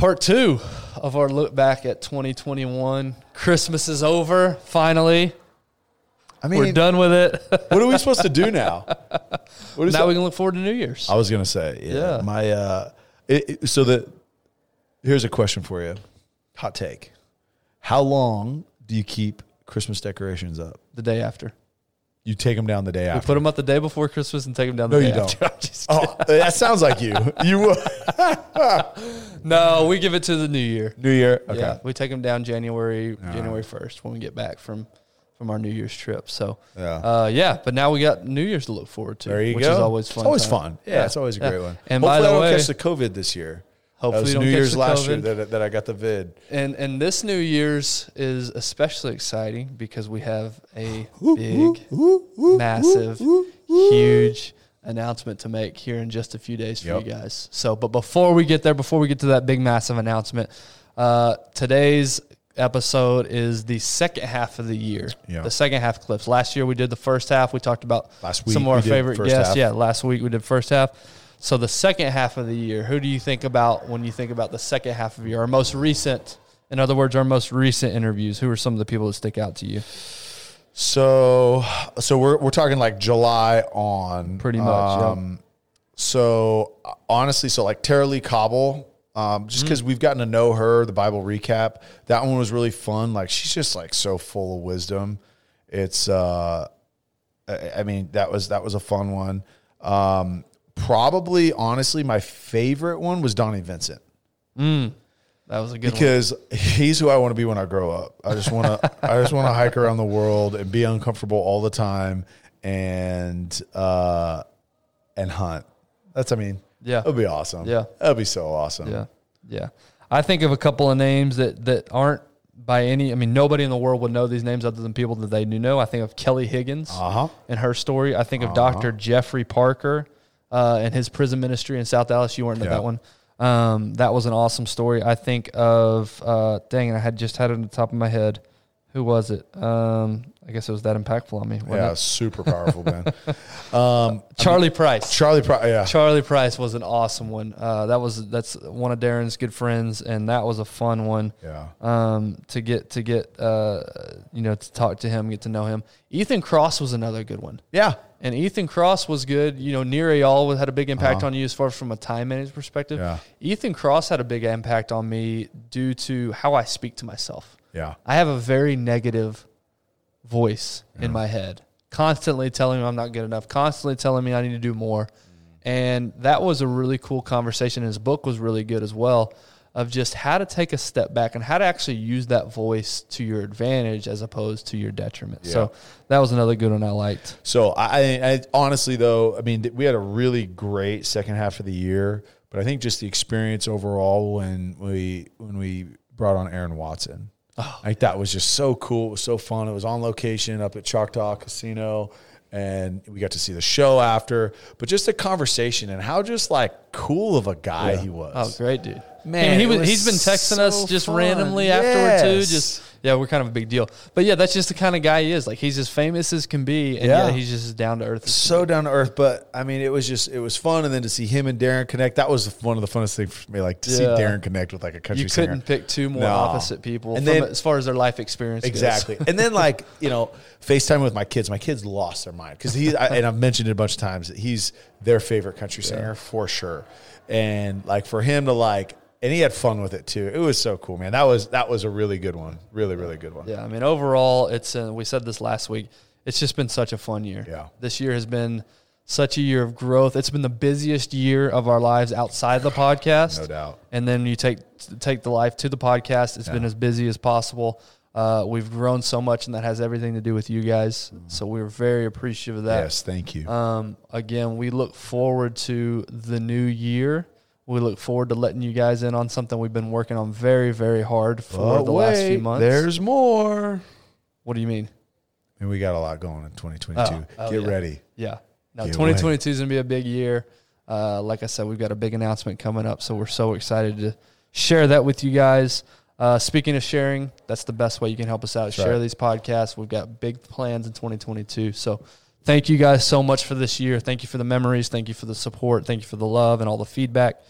Part two of our look back at 2021. Christmas is over, finally. I mean, We're done with it. what are we supposed to do now? Now that- we can look forward to New Year's. I was gonna say, yeah. Yeah. My uh, it, it- so the here's a question for you. Hot take: How long do you keep Christmas decorations up? the day after. You take them down the day after. We put them up the day before Christmas and take them down the No, day you after. Just oh, that sounds like you. You No, we give it to the new year. New Year. Okay. Yeah, we take them down January January first when we get back from from our New Year's trip. So Yeah. uh, yeah. But now we got New Year's to look forward to. There you which go. is always fun. It's always time. fun. Yeah, it's always a great one. And Hopefully by I don't way, catch the COVID this year. Hopefully that was New Year's last year that, that I got the vid. and and this New Year's is especially exciting because we have a big, massive, huge announcement to make here in just a few days for Yep. you guys. So, but before we get there, before we get to that big, massive announcement, uh, today's episode is the second half of the year. Yeah. The second half clips. Last year we did the first half. We talked about Last week some of our favorite guests. half. Yeah, last week we did first half. So the second half of the year, who do you think about when you think about the second half of the year? Our most recent, in other words, our most recent interviews. Who are some of the people that stick out to you? So, so we're we're talking like July on, Pretty much, yep. So honestly, so like Tara-Leigh Cobble, um, just Mm-hmm. because we've gotten to know her, the Bible recap, that one was really fun. Like she's just like so full of wisdom. It's, uh, I, I mean, that was that was a fun one. Um, probably, honestly, my favorite one was Donnie Vincent That was a good one. because he's who I want to be when I grow up. I just want to I just want to hike around the world and be uncomfortable all the time and uh and hunt. That's I mean, Yeah. it'd be awesome. Yeah. That'd be so awesome. Yeah, yeah. I think of a couple of names that that aren't by any. I mean, nobody in the world would know these names other than people that they do know. I think of Kelly Higgins Uh-huh. and her story. I think of Dr. Jeffrey Parker uh, and his prison ministry in South Dallas. You weren't at Yeah. that one. Um, that was an awesome story. I think of uh, dang and I had just had it on the top of my head. Who was it? Um, I guess it was that impactful on me. Yeah, it? super powerful, man. Um Charlie Price. Charlie Pri- yeah. Charlie Price was an awesome one. Uh, that was that's one of Darren's good friends, and that was a fun one. Yeah. Um, to get to get uh, you know to talk to him, get to know him. Ethan Kross was another good one, Yeah. And Ethan Kross was good. You know, Nir Eyal had a big impact on you as far as from a time management perspective. Uh-huh. Yeah. Ethan Kross had a big impact on me due to how I speak to myself. Yeah. I have a very negative voice in my head, constantly telling me I'm not good enough, constantly telling me I need to do more. And that was a really cool conversation. His book was really good as well of just how to take a step back and how to actually use that voice to your advantage as opposed to your detriment. So that was another good one I liked. So I, I honestly though, I mean, we had a really great second half of the year, but I think just the experience overall when we when we brought on Aaron Watson, oh. I think that was just so cool. It was so fun. It was on location up at Choctaw Casino, and we got to see the show after. But just the conversation and how just like cool of a guy he was. Oh, great dude. Man, and he was, was he's been texting us just fun. randomly afterward too. Just yeah, we're kind of a big deal. But yeah, that's just the kind of guy he is. Like he's as famous as can be, and Yeah. yeah, he's just as down to earth. as so down to earth. But I mean, it was just it was fun, and then to see him and Darren connect, that was one of the funnest things for me. Like to see Darren connect with like a country you couldn't pick two more No. opposite people And from then- as far as their life experience. Exactly. and then like, you know, FaceTime with my kids. My kids lost their mind because he, I, and I've mentioned it a bunch of times, that he's their favorite country singer for sure. And like for him to like, and he had fun with it too. It was so cool, man. That was, that was a really good one. Really, really good one. Yeah, I mean, overall, it's uh, we said this last week. It's just been such a fun year. Yeah. this year has been such a year of growth. It's been the busiest year of our lives outside the podcast, No doubt. And then you take take the life to the podcast. It's been as busy as possible. Uh, we've grown so much, and that has everything to do with you guys. So we're very appreciative of that. Yes. Thank you. Um, again, we look forward to the new year. We look forward to letting you guys in on something we've been working on very, very hard for But the last few months. There's more. what do you mean? And we got a lot going in 2022. Oh, oh, Get yeah. ready. Yeah. Now, Get 2022 is going to be a big year. Uh, like I said, we've got a big announcement coming up, so we're so excited to share that with you guys. Uh, speaking of sharing, that's the best way you can help us out. share right. these podcasts. We've got big plans in 2022. So thank you guys so much for this year. Thank you for the memories. Thank you for the support. Thank you for the love and all the feedback.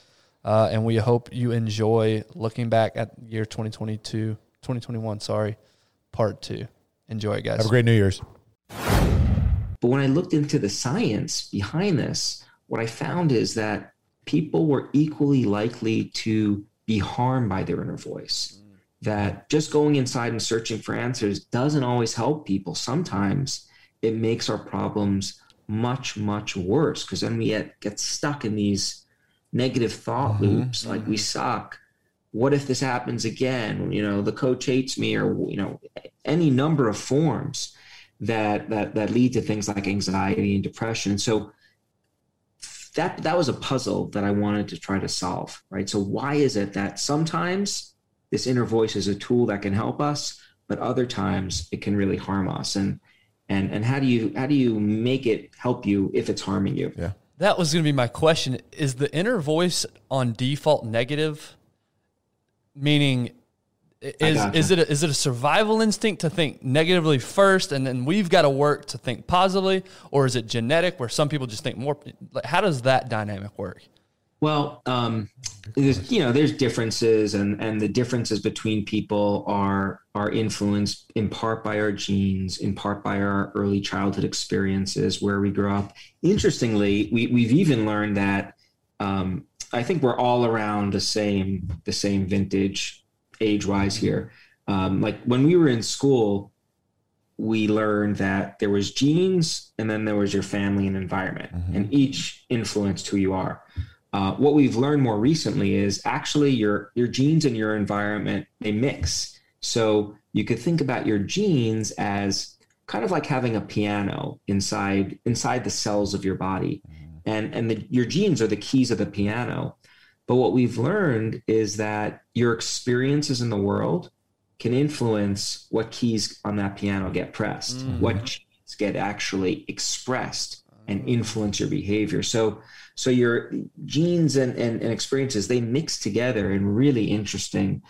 Uh, and we hope you enjoy looking back at year 2022, 2021, sorry, part two. Enjoy it, guys. Have a great New Year's. But when I looked into the science behind this, what I found is that people were equally likely to be harmed by their inner voice. That just going inside and searching for answers doesn't always help people. Sometimes it makes our problems much, much worse because then we get, get stuck in these negative thought mm-hmm. loops like we suck. What if this happens again? You know, the coach hates me, or, you know, any number of forms that that that lead to things like anxiety and depression. And so that that was a puzzle that I wanted to try to solve, right? So why is it that sometimes this inner voice is a tool that can help us, but other times it can really harm us? And and and how do you how do you make it help you if it's harming you? Yeah. That was going to be my question. Is the inner voice on default negative? Meaning is gotcha. is it a, is it a survival instinct to think negatively first, and then we've got to work to think positively, or is it genetic where some people just think more? How does that dynamic work? Well, um, there's you know there's differences, and and the differences between people are are influenced in part by our genes, in part by our early childhood experiences where we grew up. Interestingly, we we've even learned that. Um, I think we're all around the same the same vintage age wise here. Um, like when we were in school, we learned that there was genes and then there was your family and environment, mm-hmm. and each influenced who you are. Uh, what we've learned more recently is actually your your genes and your environment they mix. So you could think about your genes as kind of like having a piano inside inside the cells of your body, mm-hmm. and and the, your genes are the keys of the piano. But what we've learned is that your experiences in the world can influence what keys on that piano get pressed, mm-hmm. what genes get actually expressed and influence your behavior. So so your genes and, and, and experiences they mix together in really interesting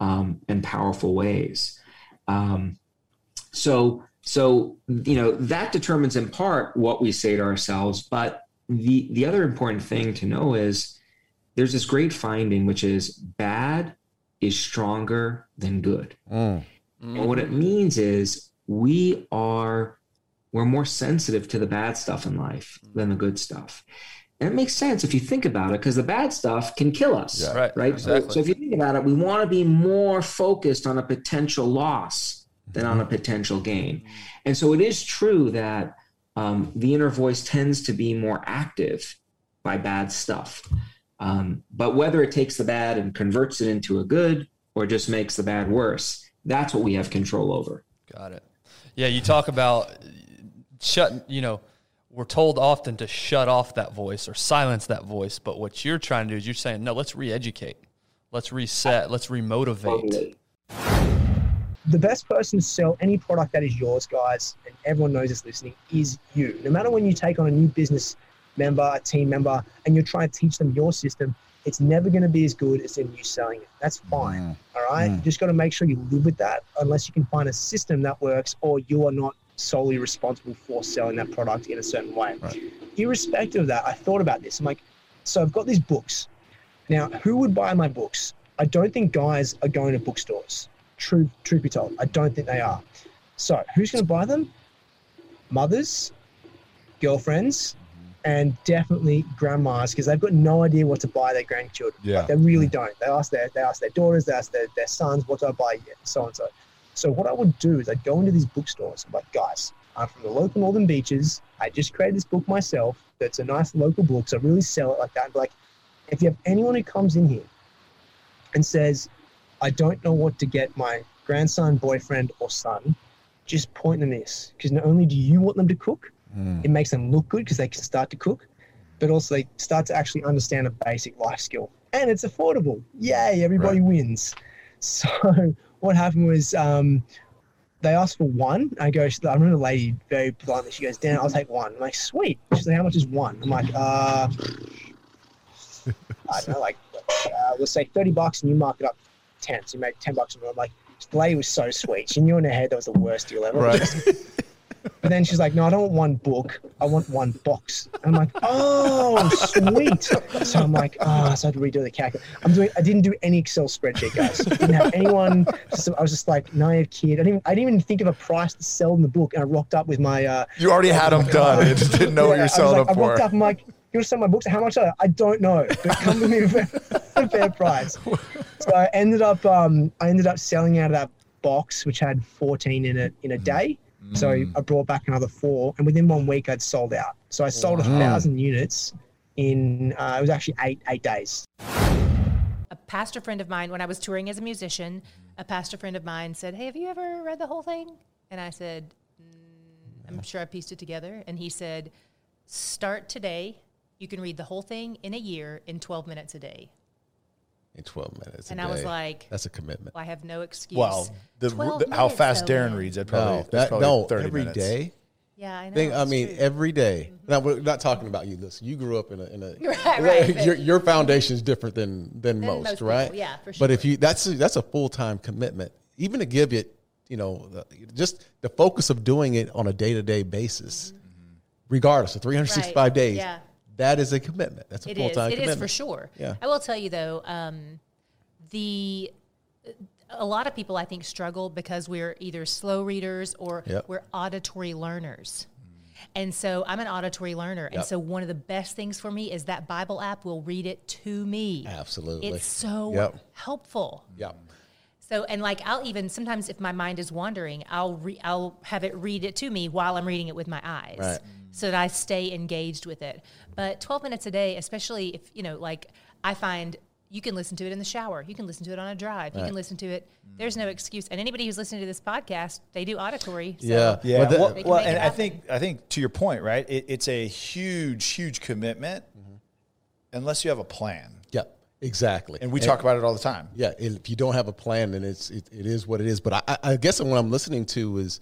um, and powerful ways. Um, so so you know that determines in part what we say to ourselves, but the the other important thing to know is there's this great finding, which is bad is stronger than good. Mm. And what it means is we are we're more sensitive to the bad stuff in life than the good stuff. And it makes sense if you think about it, because the bad stuff can kill us. Yeah, right. Right. Exactly. So, so, if you think about it, we want to be more focused on a potential loss than on a potential gain. And so it is true that um, the inner voice tends to be more active by bad stuff. Um, but whether it takes the bad and converts it into a good or just makes the bad worse, that's what we have control over. Got it. Yeah, you talk about shut, you know, we're told often to shut off that voice or silence that voice, but what you're trying to do is you're saying, no, let's re-educate. Let's reset, let's remotivate. The best person to sell any product that is yours, guys, and everyone knows this listening, is you. No matter when you take on a new business member, a team member, and you're trying to teach them your system, it's never going to be as good as in you selling it. That's fine. Mm. All right. Mm. You just got to make sure you live with that unless you can find a system that works or you are not solely responsible for selling that product in a certain way. Right. Irrespective of that, I thought about this. I'm like, so I've got these books. Now, who would buy my books? I don't think guys are going to bookstores. True, truth be told, I don't think they are. So, who's going to buy them? Mothers, girlfriends, and definitely grandmas because they've got no idea what to buy their grandchildren. Yeah, like they really mm. don't. They ask their they ask their daughters, they ask their, their sons, what do I buy you? So and so. So what I would do is I'd go into these bookstores. I'm like, guys, I'm from the local Northern Beaches. I just created this book myself. That's a nice local book. So I really sell it like that. And like, if you have anyone who comes in here and says, I don't know what to get my grandson, boyfriend, or son, just point them this. Because not only do you want them to cook, Mm. It makes them look good because they can start to cook, but also they start to actually understand a basic life skill. And it's affordable. Yay, everybody right. wins. So what happened was um, they asked for one. I go, I remember the lady very bluntly, she goes, Dan, I'll take one. I'm like, sweet. She's like, how much is one? I'm like, uh, I don't know, like, uh, let's say 30 bucks and you mark it up 10. So you make 10 bucks. And I'm like, the lady was so sweet. She knew in her head that was the worst deal ever. Right. But then she's like, no, I don't want one book. I want one box. And I'm like, oh, sweet. So I'm like, oh, so I had to redo the calculator. I'm doing, I didn't do any Excel spreadsheet, guys. Didn't have anyone. Just, I was just like, naive kid. I didn't, I didn't even think of a price to sell in the book. And I rocked up with my, uh, You already had them done. You just didn't know what you're selling like, them I rocked up. I'm like, you want to sell my books? How much are they? I don't know, but come with me with a fair price. So I ended up, um, I ended up selling out of that box, which had 14 in it in a day. So I brought back another four, and within one week I'd sold out. So I sold a thousand units in. Uh, it was actually eight eight days. a pastor friend of mine when I was touring as a musician, a pastor friend of mine said, "Hey, have you ever read the whole thing?" And I said, mm, "I'm sure I pieced it together." And he said, "Start today. You can read the whole thing in a year in 12 minutes a day." In 12 minutes. a And I was like- that's a commitment. Well, I have no excuse. Well, the, the- how fast though, Darren man. reads, I'd probably, no, that, probably no, 30 every minutes. day. Yeah, I know. Think, I mean, true. every day. Mm-hmm. Now we're not talking about you. Listen, you grew up in a, in a Right, right, your your foundation is different than than, most, most people, right? yeah, for sure. But if you that's a, that's a full time commitment, even to give it, you know, the, just the focus of doing it on a day to day basis, mm-hmm. regardless of 365 Right, days. yeah. That is a commitment. That's a full time It is commitment. for sure. Yeah. I will tell you though, um, the a lot of people I think struggle because we're either slow readers or Yep. we're auditory learners. And so I'm an auditory learner. And Yep. so one of the best things for me is that Bible app will read it to me. Absolutely. It's so Yep. helpful. Yeah. So and like I'll even sometimes if my mind is wandering, I'll re- I'll have it read it to me while I'm reading it with my eyes, Right. So that I stay engaged with it. But 12 minutes a day, especially if you know, like I find you can listen to it in the shower, you can listen to it on a drive, you Right. can listen to it. There's no excuse. And anybody who's listening to this podcast, they do auditory. So Yeah. Yeah, But the- well, well, and I think I think to your point, right? It, it's a huge, huge commitment mm-hmm. unless you have a plan. Yeah. Exactly. And we talk about it all the time. yeah, if you don't have a plan, then it's it, it is what it is. But I- I, I guess what I'm listening to is,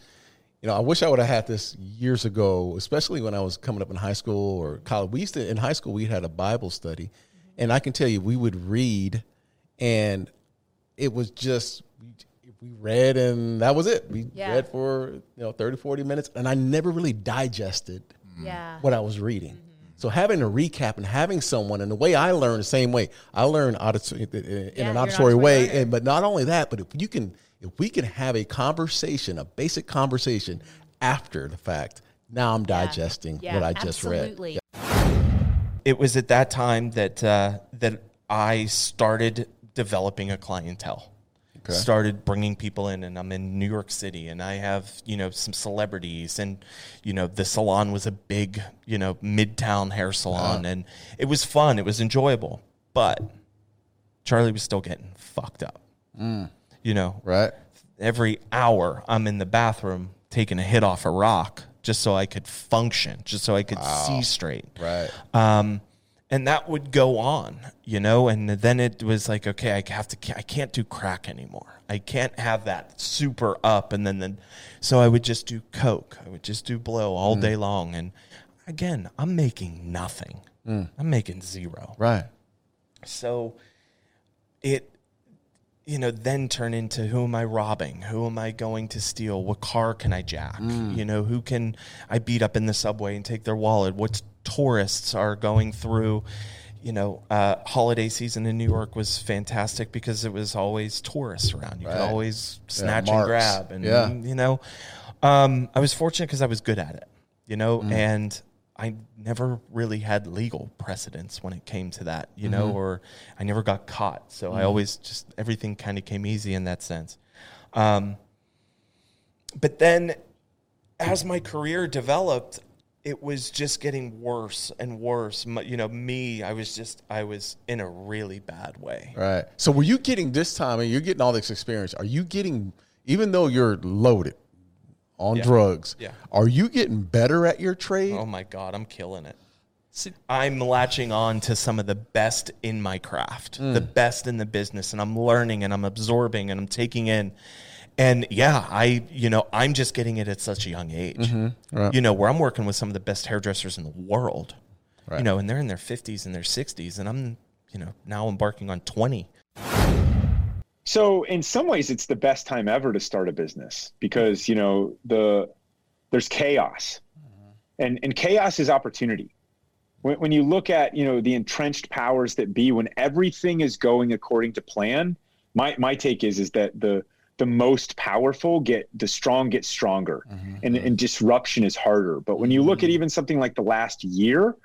you know, I wish I would have had this years ago, especially when I was coming up in high school or college. We used to in high school we had a Bible study, and I can tell you we would read, and it was just we, we read and that was it. We Yeah. read for you know 30, 40 minutes, and I never really digested yeah. what I was reading. So having a recap and having someone, and the way I learn the same way, I learn auditory, in Yeah, an auditory auditory way. learner. And, but not only that, but if you can, if we can have a conversation, a basic conversation after the fact, now I'm digesting Yeah, what I just read. absolutely. it was at that time that uh, that I started developing a clientele. Started bringing people in, and I'm in New York City, and I have you know some celebrities, and you know the salon was a big you know midtown hair salon, and it was fun, it was enjoyable, but Charlie was still getting fucked up. You know, Right. every hour I'm in the bathroom taking a hit off a rock just so I could function, just so I could see straight. Right. Um, and that would go on, you know, and then it was like, okay, I have to, I can't do crack anymore. I can't have that super up. And then, then, so I would just do coke. I would just do blow all day long. And again, I'm making nothing. I'm making zero. Right. So it, you know, then turn into who am I robbing? Who am I going to steal? What car can I jack? You know, who can I beat up in the subway and take their wallet? What tourists are going through? You know, uh, holiday season in New York was fantastic because it was always tourists around. You could always snatch and grab, and Yeah. you know, um, I was fortunate because I was good at it. You know, and I never really had legal precedence when it came to that, you know, or I never got caught. So I always just, everything kind of came easy in that sense. Um, but then as my career developed, it was just getting worse and worse. My, you know, me, I was just, I was in a really bad way. Right. So were you getting this time and you're getting all this experience? Are you getting, even though you're loaded on Yeah. drugs, Yeah. are you getting better at your trade? Oh my God, I'm killing it. I'm latching on to some of the best in my craft, the mm. best in the business, and I'm learning and I'm absorbing and I'm taking in. And yeah, I, you know, I'm just getting it at such a young age. Mm-hmm. Right. You know, where I'm working with some of the best hairdressers in the world, Right. you know, and they're in their 50s and their 60s, and I'm, you know, now embarking on 20. So in some ways, it's the best time ever to start a business because you know the there's chaos, mm-hmm. and and chaos is opportunity. When, when you look at you know the entrenched powers that be, when everything is going according to plan, my my take is is that the the most powerful get the strong get stronger. Mm-hmm. And, and disruption is harder. But when you look at mm-hmm. even something like the last year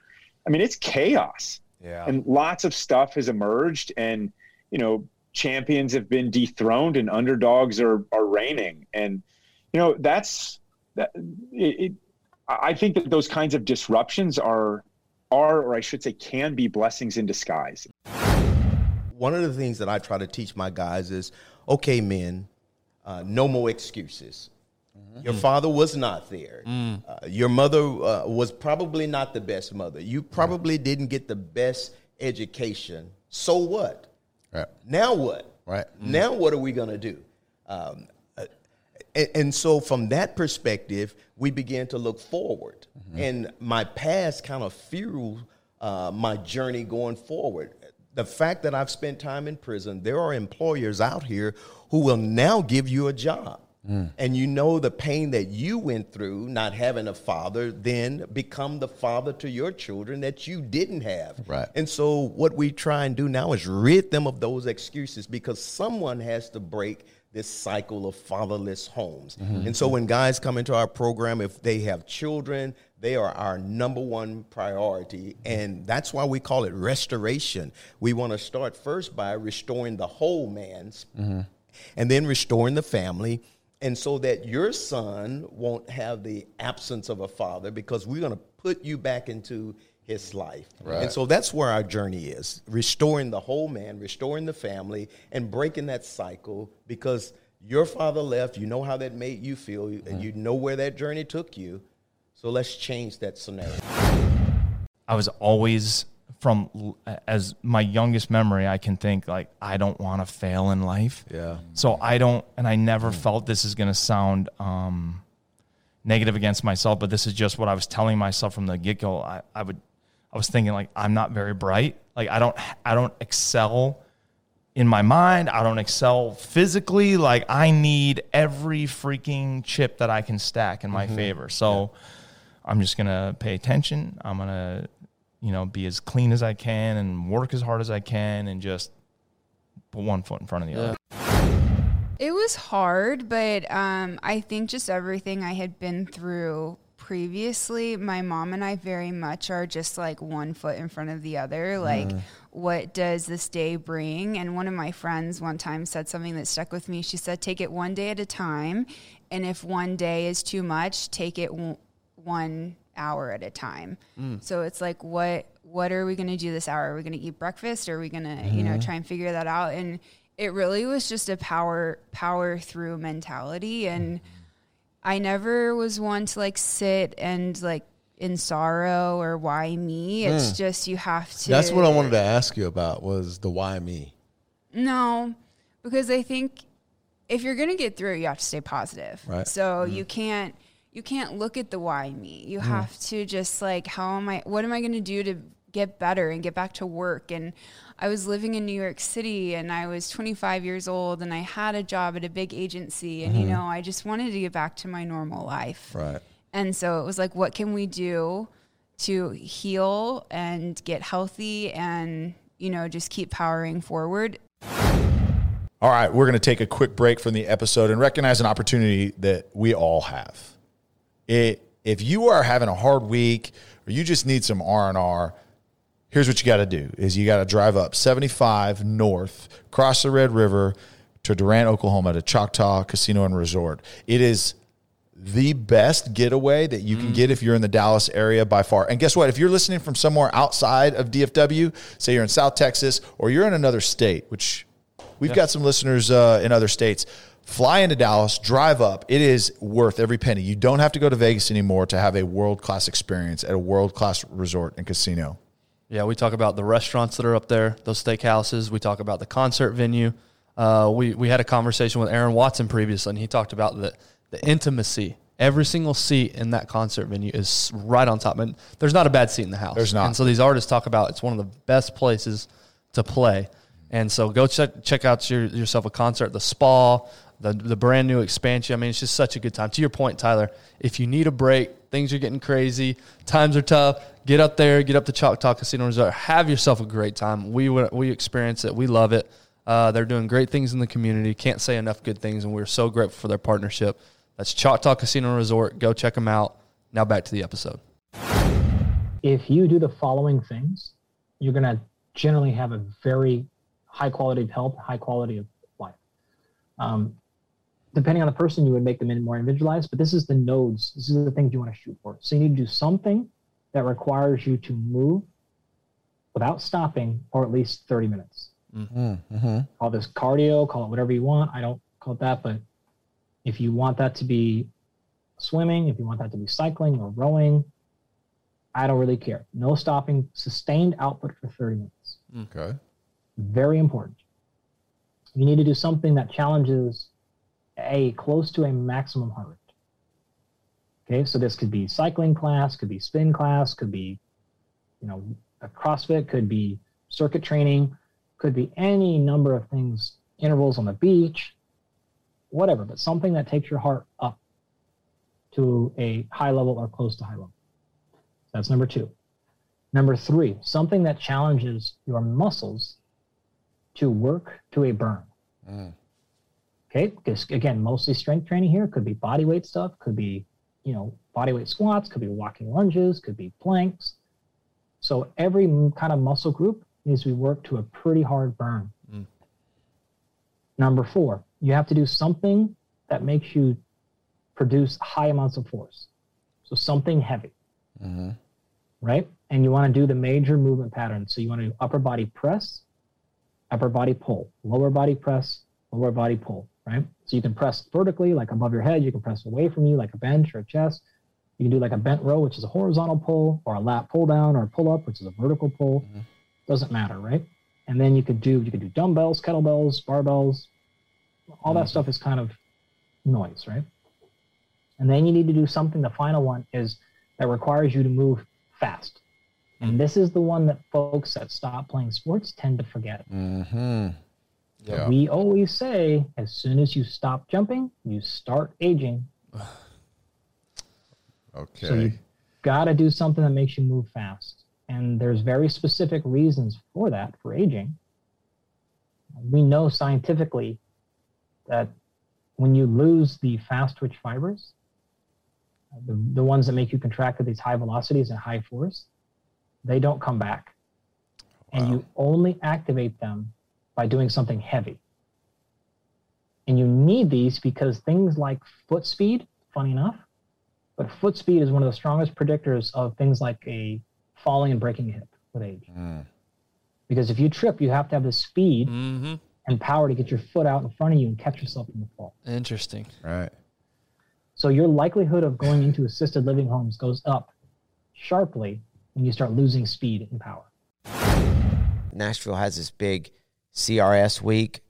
i mean it's chaos. Yeah. and lots of stuff has emerged. And you know champions have been dethroned and underdogs are are reigning and you know that's that it, it i think that those kinds of disruptions are are or i should say can be blessings in disguise one of the things that I try to teach my guys is okay, men, uh, no more excuses. Your father was not there. Uh, your mother uh, was probably not the best mother. You probably didn't get the best education. So what? Right. Now what? Right. Now what are we going to do? Um, and, and so from that perspective, we began to look forward. And my past kind of fueled uh, my journey going forward. The fact that I've spent time in prison, there are employers out here who will now give you a job. Mm. And you know the pain that you went through not having a father, then become the father to your children that you didn't have. Right. And so what we try and do now is rid them of those excuses because someone has to break this cycle of fatherless homes. Mm-hmm. And so when guys come into our program, if they have children, they are our number one priority. And that's why we call it restoration. We want to start first by restoring the whole man's mm-hmm. and then restoring the family. And so that your son won't have the absence of a father because we're going to put you back into his life. And so that's where our journey is restoring the whole man, restoring the family, and breaking that cycle because your father left. You know how that made you feel, and mm-hmm. you know where that journey took you. So let's change that scenario. I was always from as my youngest memory I can think like I don't want to fail in life. Yeah. So I don't and I never felt this is going to sound um negative against myself, but this is just what I was telling myself from the get-go. I, I would I was thinking like I'm not very bright. Like I don't I don't excel in my mind. I don't excel physically. Like I need every freaking chip that I can stack in my favor. So I'm just gonna pay attention. I'm gonna, you know, be as clean as I can and work as hard as I can and just put one foot in front of the Yeah. other. It was hard, but um, I think just everything I had been through previously, my mom and I very much are just like one foot in front of the other. Like, what does this day bring? And one of my friends one time said something that stuck with me. She said, Take it one day at a time. And if one day is too much, take it w- one hour at a time. Hmm. So it's like, what what are we going to do this hour? Are we going to eat breakfast? Or are we going to, you know, uh-huh. try and figure that out? And it really was just a power power through mentality and hmm. I never was one to like sit and like in sorrow or why me. It's hmm. just you have to That's what I wanted to ask you about was the why me. No, because I think if you're going to get through you have to stay positive. Right. So you can't you can't look at the why me. You have to just like how am I what am I going to do to get better and get back to work and I was living in New York City and I was 25 years old and I had a job at a big agency and you mm-hmm. know I just wanted to get back to my normal life. Right. And so it was like, what can we do to heal and get healthy and, you know, just keep powering forward? All right, we're going to take a quick break from the episode and recognize an opportunity that we all have. It, if you are having a hard week or you just need some R&R, here's what you got to do is you got to drive up 75 north, cross the Red River to Durant, Oklahoma to Choctaw Casino and Resort. It is the best getaway that you can get if you're in the Dallas area by far. And guess what? If you're listening from somewhere outside of DFW, say you're in South Texas or you're in another state, which we've got some listeners uh, in other states, fly into Dallas, drive up. It is worth every penny. You don't have to go to Vegas anymore to have a world class experience at a world class resort and casino. Yeah, we talk about the restaurants that are up there, those steakhouses. We talk about the concert venue. Uh, we we had a conversation with Aaron Watson previously, and he talked about the the intimacy. Every single seat in that concert venue is right on top, and there's not a bad seat in the house. There's not. And so these artists talk about it's one of the best places to play. And so go check check out your, yourself a concert, the spa, the the brand new expansion. I mean, it's just such a good time. To your point, Tyler, if you need a break, things are getting crazy, times are tough. Get up there, get up to Choctaw Casino Resort, have yourself a great time. We we experience it, we love it. Uh, they're doing great things in the community. Can't say enough good things, and we're so grateful for their partnership. That's Choctaw Casino Resort. Go check them out. Now back to the episode. If you do the following things, you're going to generally have a very high quality of health, high quality of life. Um, depending on the person, you would make them in more individualized, but this is the nodes. This is the things you want to shoot for. So you need to do something that requires you to move without stopping for at least 30 minutes. Mm-hmm. Mm-hmm. Call this cardio, call it whatever you want. I don't call it that, but if you want that to be swimming, if you want that to be cycling or rowing, I don't really care. No stopping, sustained output for 30 minutes. Okay. Very important. You need to do something that challenges a close to a maximum heart rate. Okay, so this could be cycling class, could be spin class, could be, you know, a CrossFit, could be circuit training, could be any number of things, intervals on the beach, whatever, but something that takes your heart up to a high level or close to high level. That's number two. Number three, something that challenges your muscles to work to a burn. Mm. Okay, because again, mostly strength training here could be body weight stuff, could be, you know, body weight squats, could be walking lunges, could be planks. So every kind of muscle group needs to be worked to a pretty hard burn. Mm. Number four, you have to do something that makes you produce high amounts of force. So something heavy, Mm-hmm. right? And you want to do the major movement patterns. So you want to do upper body press, upper body pull, lower body press, lower body pull, right? So you can press vertically, like above your head. You can press away from you, like a bench or a chest. You can do like a bent row, which is a horizontal pull, or a lat pull down, or a pull up, which is a vertical pull. Mm-hmm. Doesn't matter, right? And then you could do you could do dumbbells, kettlebells, barbells. All that mm. stuff is kind of noise, right? And then you need to do something. The final one is that requires you to move fast. And mm. this is the one that folks that stop playing sports tend to forget. Mm-hmm. Yeah. We always say, as soon as you stop jumping, you start aging. Okay. So you got to do something that makes you move fast. And there's very specific reasons for that for aging. We know scientifically that when you lose the fast twitch fibers, the, the ones that make you contract at these high velocities and high force, they don't come back. And you only activate them by doing something heavy. And you need these because things like foot speed, funny enough, but foot speed is one of the strongest predictors of things like a falling and breaking hip with age. Mm. Because if you trip, you have to have the speed Mm-hmm. and power to get your foot out in front of you and catch yourself in the fall. Interesting. Right. So your likelihood of going into assisted living homes goes up sharply when you start losing speed and power. Nashville has this big CRS week,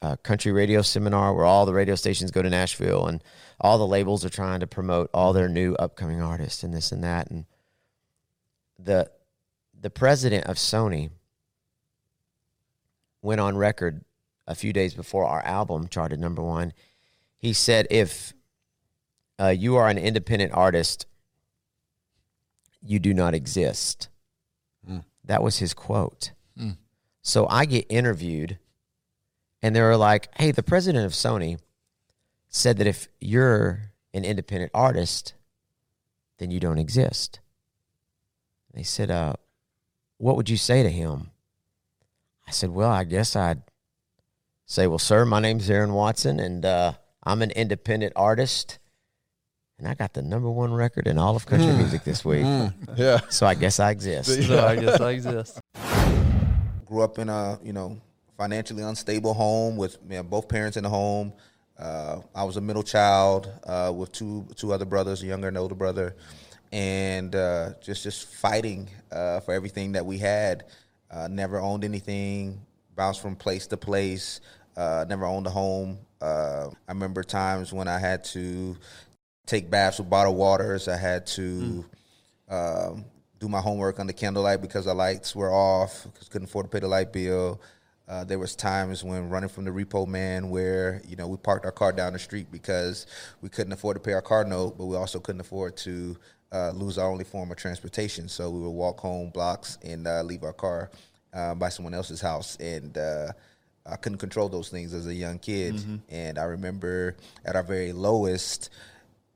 uh, country radio seminar where all the radio stations go to Nashville and all the labels are trying to promote all their new upcoming artists and this and that. And the the president of Sony went on record a few days before our album charted number one. He said, "If uh, you are an independent artist, you do not exist." That was his quote. So I get interviewed, and they were like, "Hey, the president of Sony said that if you're an independent artist, then you don't exist." They said, "Uh, what would you say to him?" I said, "Well, I guess I'd say, well, sir, my name's Aaron Watson, and uh, I'm an independent artist." And I got the number one record in all of country Mm. music this week. Mm. Yeah. So I guess I exist. So I guess I exist. Grew up in a you know financially unstable home with you know, both parents in the home. Uh, I was a middle child uh, with two two other brothers, a younger and older brother, and uh, just just fighting uh, for everything that we had. Uh, never owned anything. Bounced from place to place. Uh, never owned a home. Uh, I remember times when I had to take baths with bottled waters. I had to um, do my homework under candlelight because the lights were off. Because couldn't afford to pay the light bill. Uh, there was times when running from the repo man where you know we parked our car down the street because we couldn't afford to pay our car note, but we also couldn't afford to uh, lose our only form of transportation. So we would walk home blocks and uh, leave our car uh, by someone else's house. And uh, I couldn't control those things as a young kid. Mhm. And I remember at our very lowest,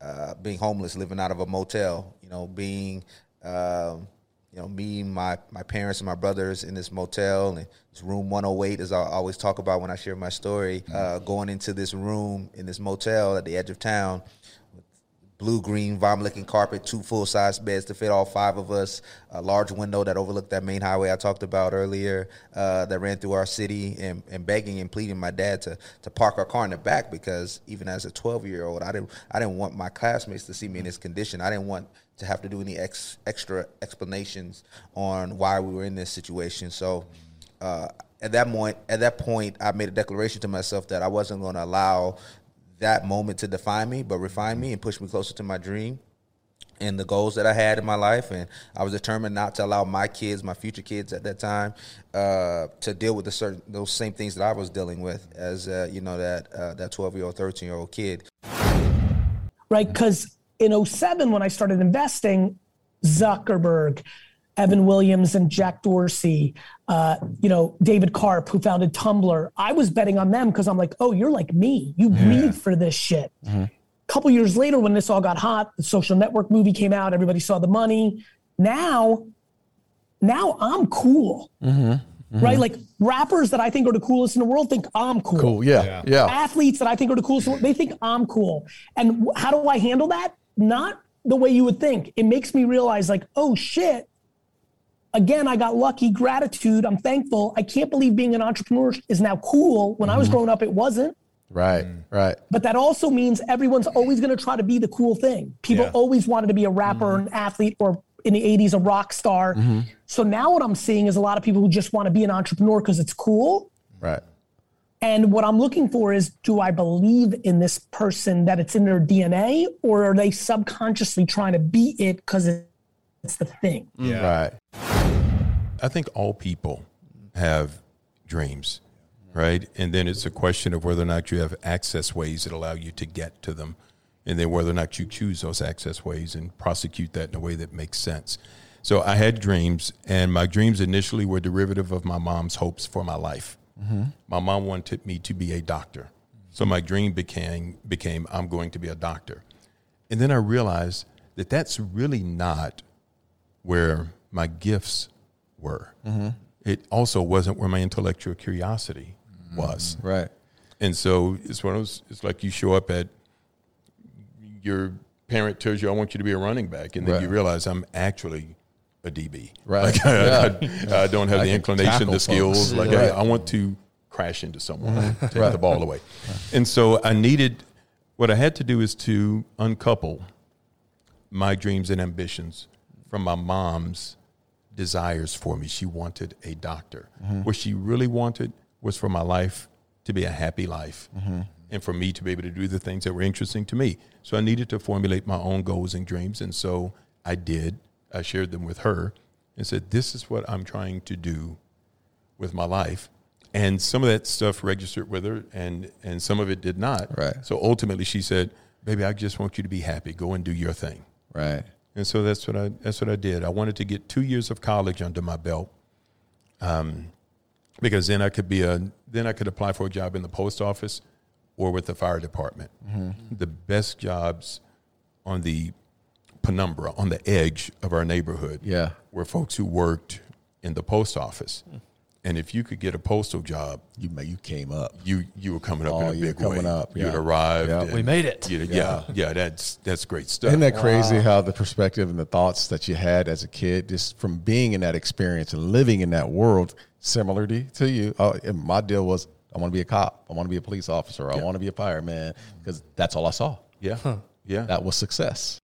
uh, being homeless, living out of a motel. You know, being um, you know me, my my parents, and my brothers in this motel, and it's room 108, as I always talk about when I share my story. Uh, going into this room in this motel at the edge of town, blue green vomit licking carpet, two full size beds to fit all five of us, a large window that overlooked that main highway I talked about earlier uh, that ran through our city, and, and begging and pleading my dad to to park our car in the back because even as a 12 year old, I didn't I didn't want my classmates to see me in this condition. I didn't want to have to do any ex, extra explanations on why we were in this situation. So. Uh, at that point, at that point, I made a declaration to myself that I wasn't going to allow that moment to define me, but refine me and push me closer to my dream and the goals that I had in my life. And I was determined not to allow my kids, my future kids at that time, uh, to deal with the certain those same things that I was dealing with as uh, you know that uh, that twelve year old, thirteen year old kid. right? Because in 07, when I started investing, Zuckerberg, Evan Williams, and Jack Dorsey, uh, you know, David Karp, who founded Tumblr, I was betting on them because I'm like, oh, you're like me. You breathe for this shit. A couple years later, when this all got hot, the social network movie came out, everybody saw the money. Now, now I'm cool. Mm-hmm. Mm-hmm. Right? Like rappers that I think are the coolest in the world think I'm cool. Cool. Yeah. Yeah. Yeah. Athletes that I think are the coolest, in the world, they think I'm cool. And wh- how do I handle that? Not the way you would think. It makes me realize, like, oh shit. Again, I got lucky, gratitude. I'm thankful. I can't believe being an entrepreneur is now cool. When I was mm-hmm. growing up, it wasn't. Right. Mm. Right. But that also means everyone's always going to try to be the cool thing. People Yeah. always wanted to be a rapper, mm-hmm. an athlete, or in the 80s, a rock star. Mm-hmm. So now what I'm seeing is a lot of people who just want to be an entrepreneur because it's cool. Right. And what I'm looking for is do I believe in this person that it's in their DNA, or are they subconsciously trying to be it because it's the thing? Right. I think all people have dreams, right? And then it's a question of whether or not you have access ways that allow you to get to them, and then whether or not you choose those access ways and prosecute that in a way that makes sense. So I had dreams, and my dreams initially were derivative of my mom's hopes for my life. Mhm. My mom wanted me to be a doctor. So my dream became became I'm going to be a doctor. And then I realized that that's really not where my gifts were. Mhm. It also wasn't where my intellectual curiosity was. Right. And so it's one of those, it's like you show up at your parent tells you, I want you to be a running back. And then Right. you realize I'm actually a DB. Right. Like I, Yeah. I- I don't have I the inclination, the skills. folks. Like Right. I, I want to crash into someone, Mhm. take Right. the ball away. And so I needed, what I had to do is to uncouple my dreams and ambitions from my mom's desires for me. She wanted a doctor. Mhm. What she really wanted was for my life to be a happy life Mhm. and for me to be able to do the things that were interesting to me. So I needed to formulate my own goals and dreams. And so I did. I shared them with her and said, This is what I'm trying to do with my life. And some of that stuff registered with her and, and some of it did not. Right. So ultimately she said, Baby, I just want you to be happy. Go and do your thing. Right. And so that's what I that's what I did. I wanted to get two years of college under my belt, um, because then I could be a then I could apply for a job in the post office or with the fire department. Mhm. The best jobs on the penumbra on the edge of our neighborhood, Yeah. were folks who worked in the post office. And if you could get a postal job, you you came up. You you were coming up Oh, in a oh, you were big way. coming up, You'd yeah. arrived. Yeah. We made it. Yeah, yeah, Yeah. yeah. That's that's great stuff. Isn't that crazy how the perspective and the thoughts that you had as a kid, just from being in that experience and living in that world, similar to, to you? Oh, and my deal was I want to be a cop. I want to be a police officer. I want to be a fireman because that's all I saw. Yeah. Yeah. That was success.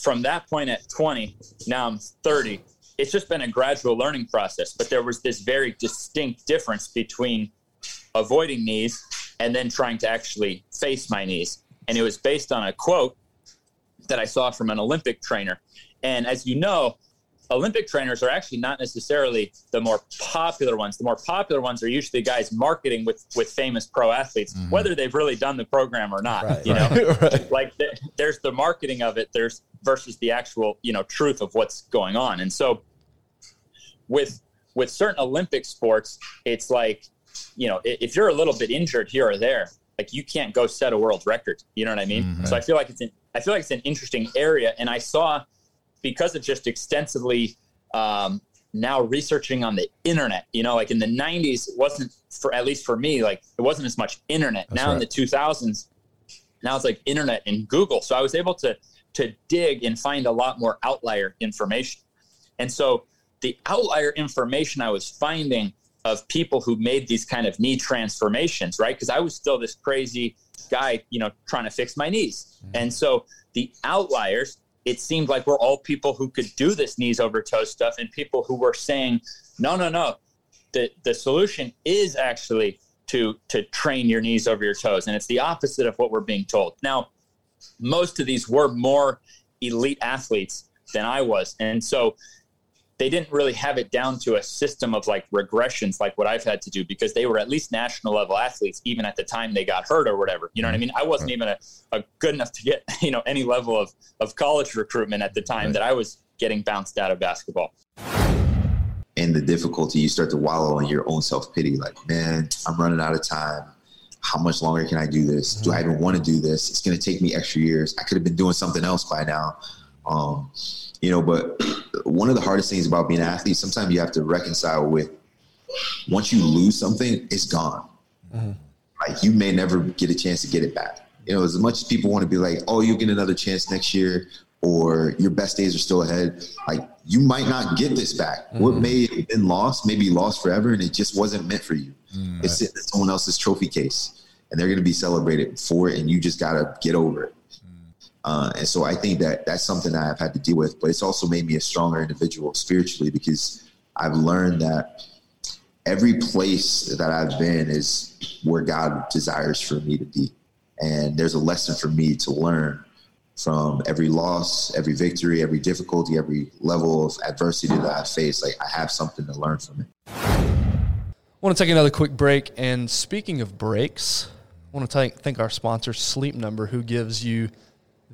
From that point at 20, now I'm 30, it's just been a gradual learning process. But there was this very distinct difference between avoiding knees and then trying to actually face my knees. And it was based on a quote that I saw from an Olympic trainer. And as you know, Olympic trainers are actually not necessarily the more popular ones. The more popular ones are usually guys marketing with with famous pro athletes, Mm-hmm. whether they've really done the program or not. Right, you know, right. like th- there's the marketing of it. There's versus the actual you know truth of what's going on. And so with with certain Olympic sports, it's like you know if you're a little bit injured here or there, like you can't go set a world record. You know what I mean? Mm-hmm. So I feel like it's an, I feel like it's an interesting area, and I saw because of just extensively um, now researching on the internet. You know, like in the '90s, it wasn't for at least for me, like it wasn't as much internet. now in the 2000s, now it's like internet and Google. So I was able to to dig and find a lot more outlier information. And so the outlier information I was finding of people who made these kind of knee transformations, right? Because I was still this crazy guy, you know, trying to fix my knees. And so the outliers, it seemed like we're all people who could do this knees over toes stuff and people who were saying, no, no, no. The the solution is actually to to train your knees over your toes. And it's the opposite of what we're being told. Now, most of these were more elite athletes than I was. And so they didn't really have it down to a system of like regressions like what I've had to do because they were at least national level athletes even at the time they got hurt or whatever. You know what I mean? I wasn't even a, a good enough to get, you know, any level of, of college recruitment at the time that I was getting bounced out of basketball. and the difficulty, you start to wallow in your own self pity. Like, man, I'm running out of time. How much longer can I do this? Do I even want to do this? It's going to take me extra years. I could have been doing something else by now. Um, you know, but one of the hardest things about being an athlete, sometimes you have to reconcile with once you lose something, it's gone. Mm-hmm. Like you may never get a chance to get it back. You know, as much as people want to be like, oh, you'll get another chance next year or your best days are still ahead, like you might not get this back. What mm-hmm. may have been lost may be lost forever and it just wasn't meant for you. Mm, it's in someone else's trophy case and they're going to be celebrated for it and you just got to get over it. Uh, and so I think that that's something that I've had to deal with, but it's also made me a stronger individual spiritually because I've learned that every place that I've been is where God desires for me to be. And there's a lesson for me to learn from every loss, every victory, every difficulty, every level of adversity that I face. Like I have something to learn from it. I want to take another quick break. And speaking of breaks, I want to thank, thank our sponsor, Sleep Number, who gives you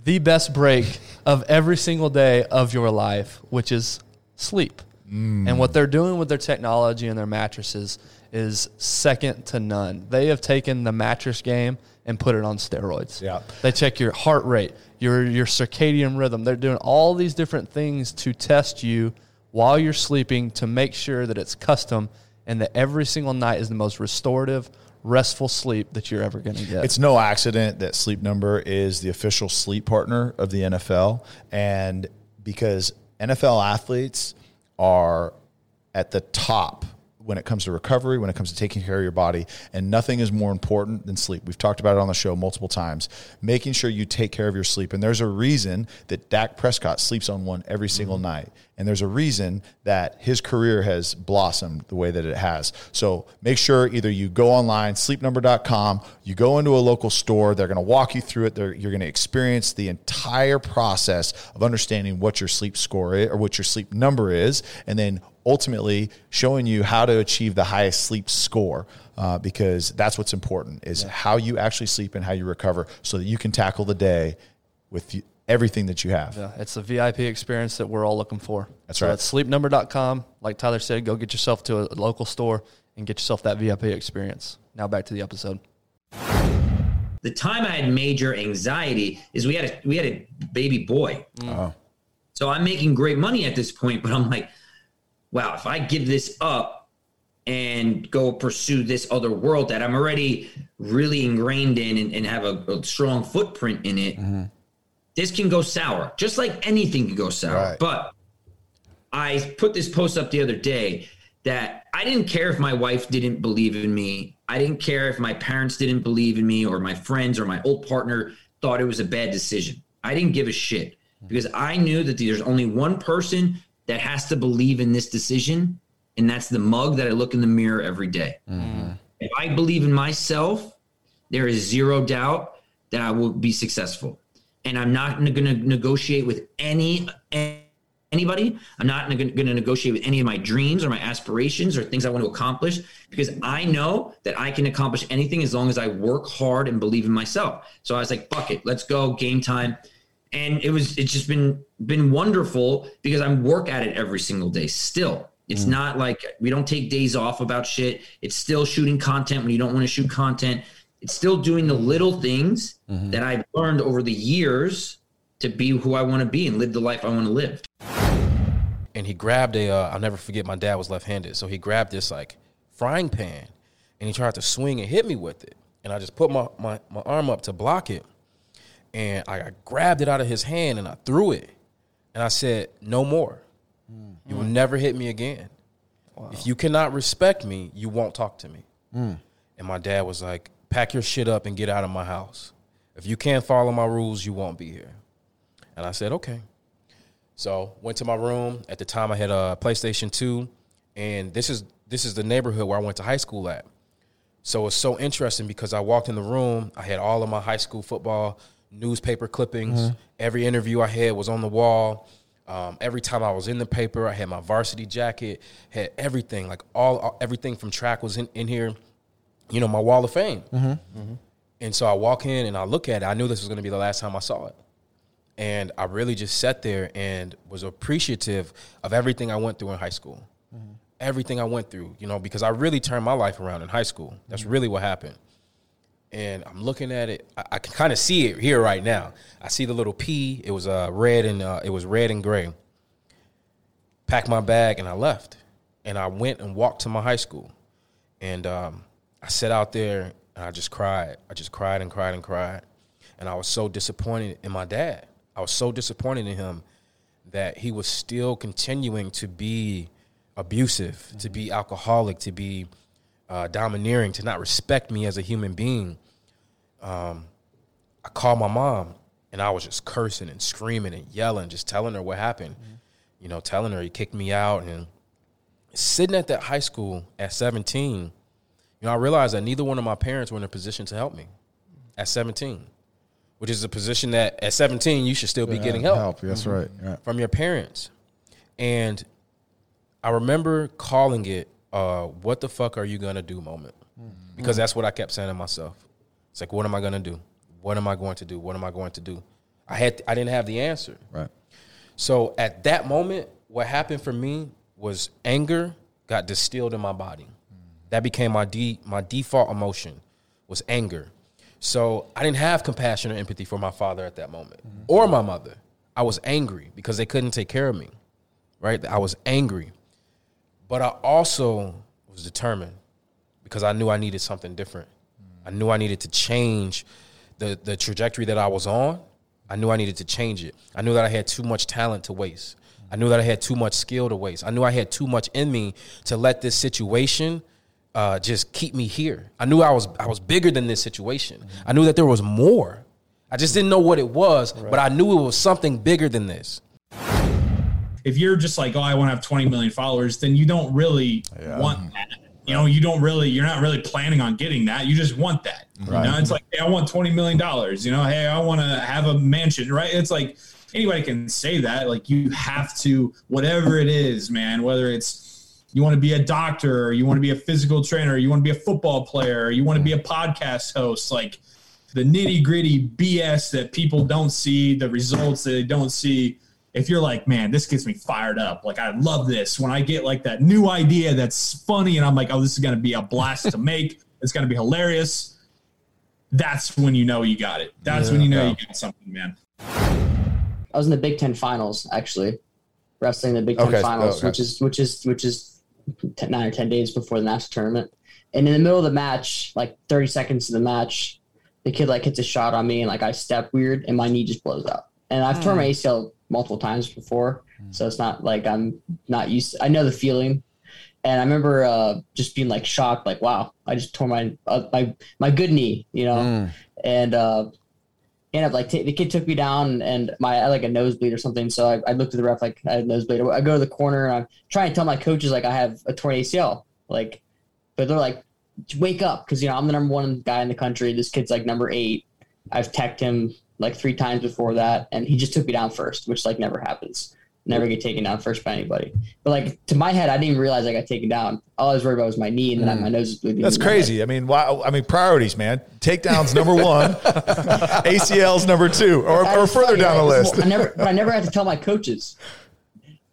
the best break of every single day of your life, which is sleep. Mm. And what they're doing with their technology and their mattresses is second to none. They have taken the mattress game and put it on steroids. Yeah. They check your heart rate, your your circadian rhythm. They're doing all these different things to test you while you're sleeping to make sure that it's custom and that every single night is the most restorative, restful sleep that you're ever going to get. It's no accident that Sleep Number is the official sleep partner of the NFL. And because NFL athletes are at the top when it comes to recovery, when it comes to taking care of your body, and nothing is more important than sleep. We've talked about it on the show multiple times. Making sure you take care of your sleep. And there's a reason that Dak Prescott sleeps on one every single mm-hmm. night. And there's a reason that his career has blossomed the way that it has. So make sure either you go online, sleepnumber.com, you go into a local store, they're going to walk you through it. They're, you're going to experience the entire process of understanding what your sleep score is or what your sleep number is, and then ultimately showing you how to achieve the highest sleep score. Uh, because that's what's important is how you actually sleep and how you recover so that you can tackle the day with everything that you have. Yeah, it's the VIP experience that we're all looking for. That's so right. That's sleepnumber.com. Like Tyler said, go get yourself to a local store and get yourself that VIP experience. Now back to the episode. the time I had major anxiety is we had a we had a baby boy. Mm. Oh. So I'm making great money at this point, but I'm like, wow, if I give this up and go pursue this other world that I'm already really ingrained in and, and have a, a strong footprint in it, mm-hmm. This can go sour. Just like anything can go sour. Right. But I put this post up the other day that I didn't care if my wife didn't believe in me. I didn't care if my parents didn't believe in me or my friends or my old partner thought it was a bad decision. I didn't give a shit because I knew that there's only one person that has to believe in this decision, and that's the mug that I look in the mirror every day. Mm-hmm. If I believe in myself, there is zero doubt that I will be successful. And I'm not going to negotiate with any anybody. I'm not going to negotiate with any of my dreams or my aspirations or things I want to accomplish because I know that I can accomplish anything as long as I work hard and believe in myself. So I was like, fuck it, let's go, game time. And it was it's just been been wonderful because I work at it every single day still. It's Mm. not like we don't take days off about shit. It's still shooting content when you don't want to shoot content. It's still doing the little things Mm-hmm. that I've learned over the years to be who I want to be and live the life I want to live. and he grabbed a. Uh, I'll never forget. My dad was left-handed, so he grabbed this like frying pan, and he tried to swing and hit me with it. And I just put my my, my arm up to block it, and I, I grabbed it out of his hand and I threw it, and I said, "No more. You will never hit me again. If you cannot respect me, you won't talk to me." Mm. And my dad was like, "Pack your shit up and get out of my house. If you can't follow my rules, you won't be here." And I said, "Okay." So went to my room. At the time, I had a PlayStation Two, and this is this is the neighborhood where I went to high school at. So it's so interesting because I walked in the room. I had all of my high school football newspaper clippings. Mhm. Every interview I had was on the wall. Um, every time I was in the paper, I had my varsity jacket. Had everything, like all, all- everything from track was in, in here. You know, my wall of fame. Mhm. And so I walk in and I look at it. I knew this was going to be the last time I saw it. And I really just sat there and was appreciative of everything I went through in high school. Everything I went through, you know, because I really turned my life around in high school. That's really what happened. And I'm looking at it. I, I can kind of see it here right now. I see the little P. It was uh, red and uh, it was red and gray. Packed my bag and I left. And I went and walked to my high school. And um, I sat out there and I just cried. I just cried and cried and cried. And I was so disappointed in my dad. I was so disappointed in him that he was still continuing to be abusive, to be alcoholic, to be uh, domineering, to not respect me as a human being. Um, I called my mom and I was just cursing and screaming and yelling, just telling her what happened. You know, telling her he kicked me out and sitting at that high school at 17, you know, I realized that neither one of my parents were in a position to help me at 17, which is a position that at 17 you should still be Yeah, getting help. help, that's right, yeah. From your parents. And I remember calling it uh, what the fuck are you gonna do moment. Because that's what I kept saying to myself. It's like, what am I gonna do? What am I going to do? What am I going to do? I had I didn't have the answer. Right. So at that moment, what happened for me was anger got distilled in my body. That became my de- my default emotion was anger. So I didn't have compassion or empathy for my father at that moment mm-hmm. or my mother. I was angry because they couldn't take care of me. Right? I was angry. But I also was determined because I knew I needed something different. Mm. I knew I needed to change the the trajectory that I was on. I knew I needed to change it. I knew that I had too much talent to waste. I knew that I had too much skill to waste. I knew I had too much in me to let this situation uh, just keep me here. I knew I was I was bigger than this situation. I knew that there was more. I just didn't know what it was, but I knew it was something bigger than this. if you're just like, oh, I want to have 20 million followers, then you don't really want that. You know, you don't really, you're not really planning on getting that. You just want that. Right. You know, it's like, hey, I want 20 million dollars. You know, hey, I want to have a mansion, right? It's like anybody can say that. Like you have to, whatever it is, man, whether it's you want to be a doctor or you want to be a physical trainer, or you want to be a football player, or you want to be a podcast host, like the nitty gritty BS that people don't see, the results that they don't see. If you're like, man, this gets me fired up. Like, I love this. When I get like that new idea that's funny and I'm like, oh, this is going to be a blast to make, it's going to be hilarious. That's when you know you got it. That's when you know you got something, man. I was in the Big Ten finals actually, wrestling the Big Ten Okay, finals, okay. which is which is which is 10, nine or ten days before the national tournament. And in the middle of the match, like thirty seconds of the match, the kid like hits a shot on me, and like I step weird, and my knee just blows out. And I've torn my ACL multiple times before, so it's not like I'm not used. I know the feeling. And I remember uh, just being like shocked, like, "Wow, I just tore my uh, my my good knee," you know. And uh, ended up like t- the kid took me down and my I had like a nosebleed or something. So I, I looked at the ref like I had a nosebleed. I go to the corner and I'm trying to tell my coaches like I have a torn ACL. Like, but they're like, wake up because you know I'm the number one guy in the country. This kid's like number eight. I've teched him like three times before that, and he just took me down first, which like never happens. Never get taken down first by anybody. But like to my head, I didn't even realize I got taken down. All I was worried about was my knee, and then my nose was bleeding. That's in my head. crazy. I mean, why? I mean, priorities, man. Takedowns number one, ACLs number two, or, or further down the list. I never, but I never had to tell my coaches.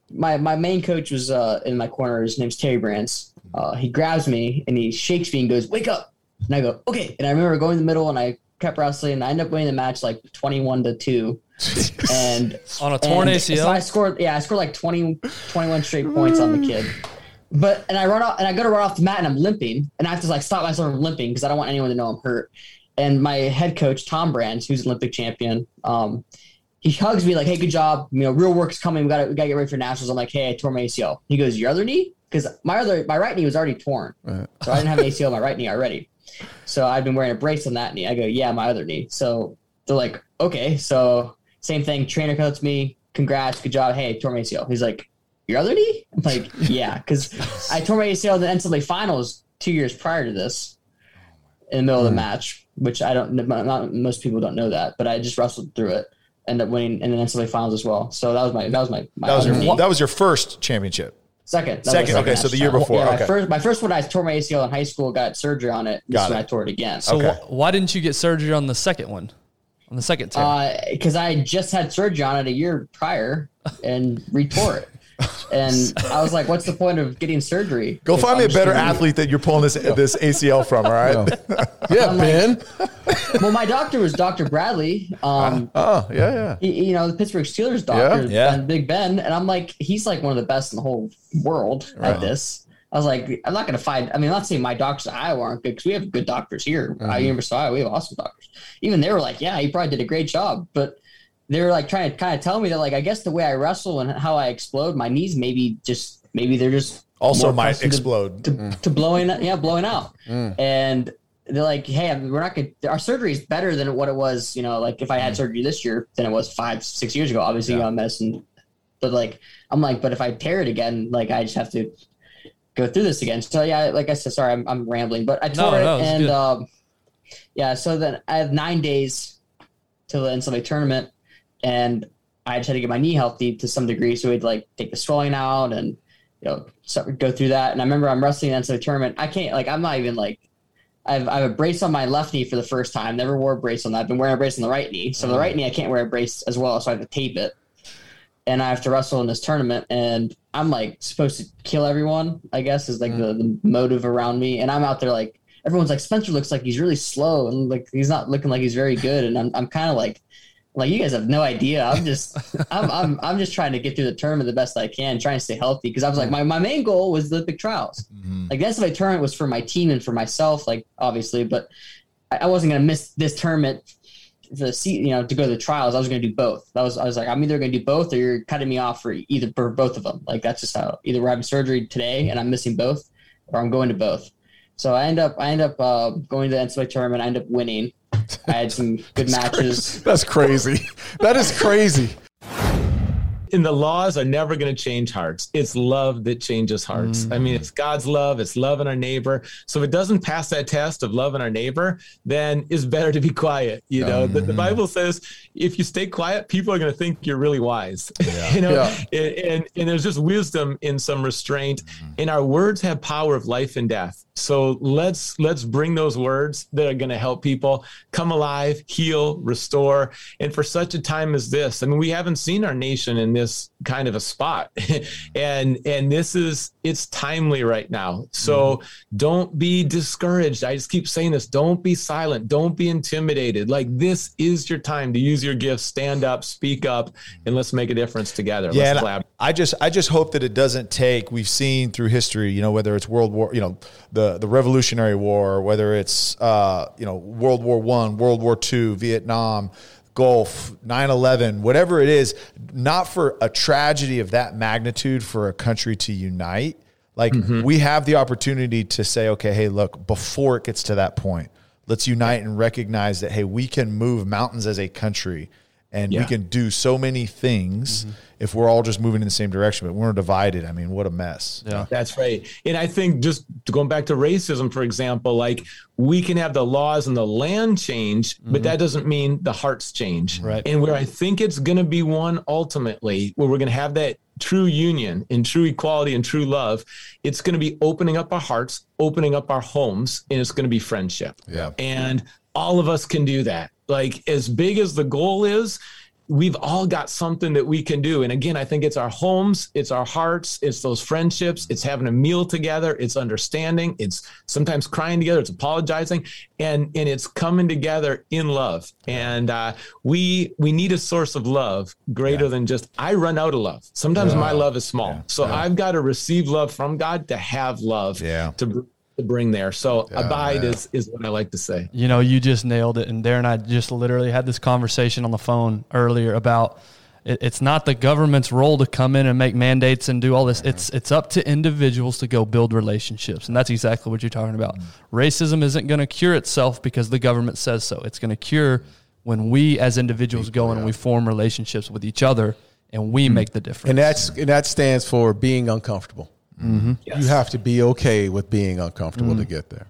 My my main coach was uh, in my corner. His name's Terry Brands. Uh, he grabs me and he shakes me and goes, "Wake up!" And I go, "Okay." And I remember going in the middle and I kept wrestling. And I ended up winning the match like twenty-one to two. And On a torn and ACL? so I scored. Yeah, I scored like 20, 21 straight points on the kid. But and I run off and I go to run off the mat and I'm limping and I have to like stop myself from limping because I don't want anyone to know I'm hurt. And my head coach Tom Brands, who's an Olympic champion, um, he hugs me like, "Hey, good job. You know, real work's coming. We got to we got to get ready for nationals." I'm like, "Hey, I tore my ACL." He goes, "Your other knee?" Because my other my right knee was already torn, right. so I didn't have an ACL on my right knee already. So I've been wearing a brace on that knee. I go, "Yeah, my other knee." So they're like, "Okay." So same thing. Trainer comes me, "Congrats, good job. Hey, tore my ACL." He's like, "Your other knee?" I'm like, "Yeah," because I tore my ACL in the NCAA finals two years prior to this in the middle of the hmm. match, which I don't. Not most people don't know that, but I just wrestled through it. Ended up winning in the NCAA finals as well. So that was my that was my, my That was your knee. that was your first championship. Second. That was Second, my okay, so the year match. before, Yeah, my first my first one I tore my ACL in high school, got surgery on it. This Got is when it. I tore it again. So wh- why didn't you get surgery on the second one? On the second tear? because Uh, I just had surgery on it a year prior and retore it. And I was like, "What's the point of getting surgery?" Go find me I'm a better gonna- athlete that you're pulling this this ACL from. All right. Yeah, Ben. well, my doctor was Dr. Bradley. Um, oh, yeah, yeah. he- you know, the Pittsburgh Steelers doctor, Yeah. Ben- Big Ben, and I'm like, he's like one of the best in the whole world Right. at this. I was like, I'm not going to find. I mean, I'm not saying my doctors at Iowa aren't good because we have good doctors here. Mhm. At University of Iowa, we have awesome doctors. Even they were like, yeah, he probably did a great job, but they were like trying to kind of tell me that, like, I guess the way I wrestle and how I explode, my knees maybe just maybe they're just Also more might accustomed to- explode. to, to blowing, yeah, blowing out Mm. and they're like, "Hey, we're not going. Our surgery is better than what it was. You know, like if I Mm. had surgery this year than it was five, six years ago. Obviously, you know, medicine. But like, I'm like, but if I tear it again, like I just have to go through this again. So yeah, like I said, sorry, I'm, I'm rambling, but I No, tore it, no, it's and um, yeah. So then I have nine days till the NCAA tournament, and I just had to get my knee healthy to some degree. So we'd like take the swelling out and you know so go through that. And I remember I'm wrestling in the NCAA tournament. I can't like I'm not even like I've I have a brace on my left knee for the first time. Never wore a brace on that. I've been wearing a brace on the right knee. So the mm-hmm. right knee I can't wear a brace as well. So I have to tape it. And I have to wrestle in this tournament, and I'm like supposed to kill everyone. I guess is like the, mm. the motive around me, and I'm out there like everyone's like Spencer looks like he's really slow and like he's not looking like he's very good, and I'm I'm kind of like like you guys have no idea. I'm just I'm, I'm I'm just trying to get through the tournament the best I can, trying to stay healthy because I was like my, my main goal was the Olympic trials. Like the NCAA tournament was for my team and for myself, like obviously, but I, I wasn't gonna miss this tournament for the seat, you know, to go to the trials. I was gonna do both. That was I was like, I'm either gonna do both or you're cutting me off for either for both of them. Like that's just how either we're having surgery today and I'm missing both, or I'm going to both. So I end up I end up uh, going to the NCAA tournament. I end up winning. I had some good matches. That's crazy. That is crazy. and the laws are never going to change hearts. It's love that changes hearts. Mm. I mean, it's God's love, it's loving our neighbor. So if it doesn't pass that test of loving our neighbor, then it's better to be quiet. You know, the, the mm. Bible says if you stay quiet, people are going to think you're really wise. you know, and, and, and there's just wisdom in some restraint, mm. and our words have power of life and death. So let's let's bring those words that are going to help people come alive, heal, restore, and for such a time as this. I mean, we haven't seen our nation in this kind of a spot, and and this is it's timely right now. So mm-hmm. don't be discouraged. I just keep saying this. Don't be silent. Don't be intimidated. Like this is your time to use your gifts. Stand up, speak up, and let's make a difference together. Yeah. I just I just hope that it doesn't take. We've seen through history, you know, whether it's World War, you know, the the Revolutionary War, whether it's uh, you know World War One, World War Two, Vietnam, Gulf, 9-11, whatever it is, not for a tragedy of that magnitude for a country to unite. Like we have the opportunity to say, okay, hey, look, before it gets to that point, let's unite and recognize that hey, we can move mountains as a country And Yeah. we can do so many things mm-hmm. if we're all just moving in the same direction. But we're divided, I mean, what a mess. Yeah. That's right. And I think just going back to racism, for example, like we can have the laws and the land change, but mm-hmm. that doesn't mean the hearts change. Right. And where I think it's going to be one ultimately, where we're going to have that true union and true equality and true love, it's going to be opening up our hearts, opening up our homes, and it's going to be friendship. Yeah. And all of us can do that. Like as big as the goal is, we've all got something that we can do. And again, I think it's our homes, it's our hearts, it's those friendships, it's having a meal together, it's understanding, it's sometimes crying together, it's apologizing, and and it's coming together in love. And uh, we we need a source of love greater than just I run out of love. Sometimes my love is small, so I've got to receive love from God to have love Yeah. to. Br- To bring there, so abide is is what I like to say. You know, you just nailed it. And Darren and I just literally had this conversation on the phone earlier about it, it's not the government's role to come in and make mandates and do all this. It's mm-hmm. it's up to individuals to go build relationships, and that's exactly what you're talking about. Mm-hmm. Racism isn't going to cure itself because the government says so. It's going to cure when we as individuals go in and we form relationships with each other and we mm-hmm. make the difference. And that's and that stands for being uncomfortable. Mhm. You have to be okay with being uncomfortable to get there.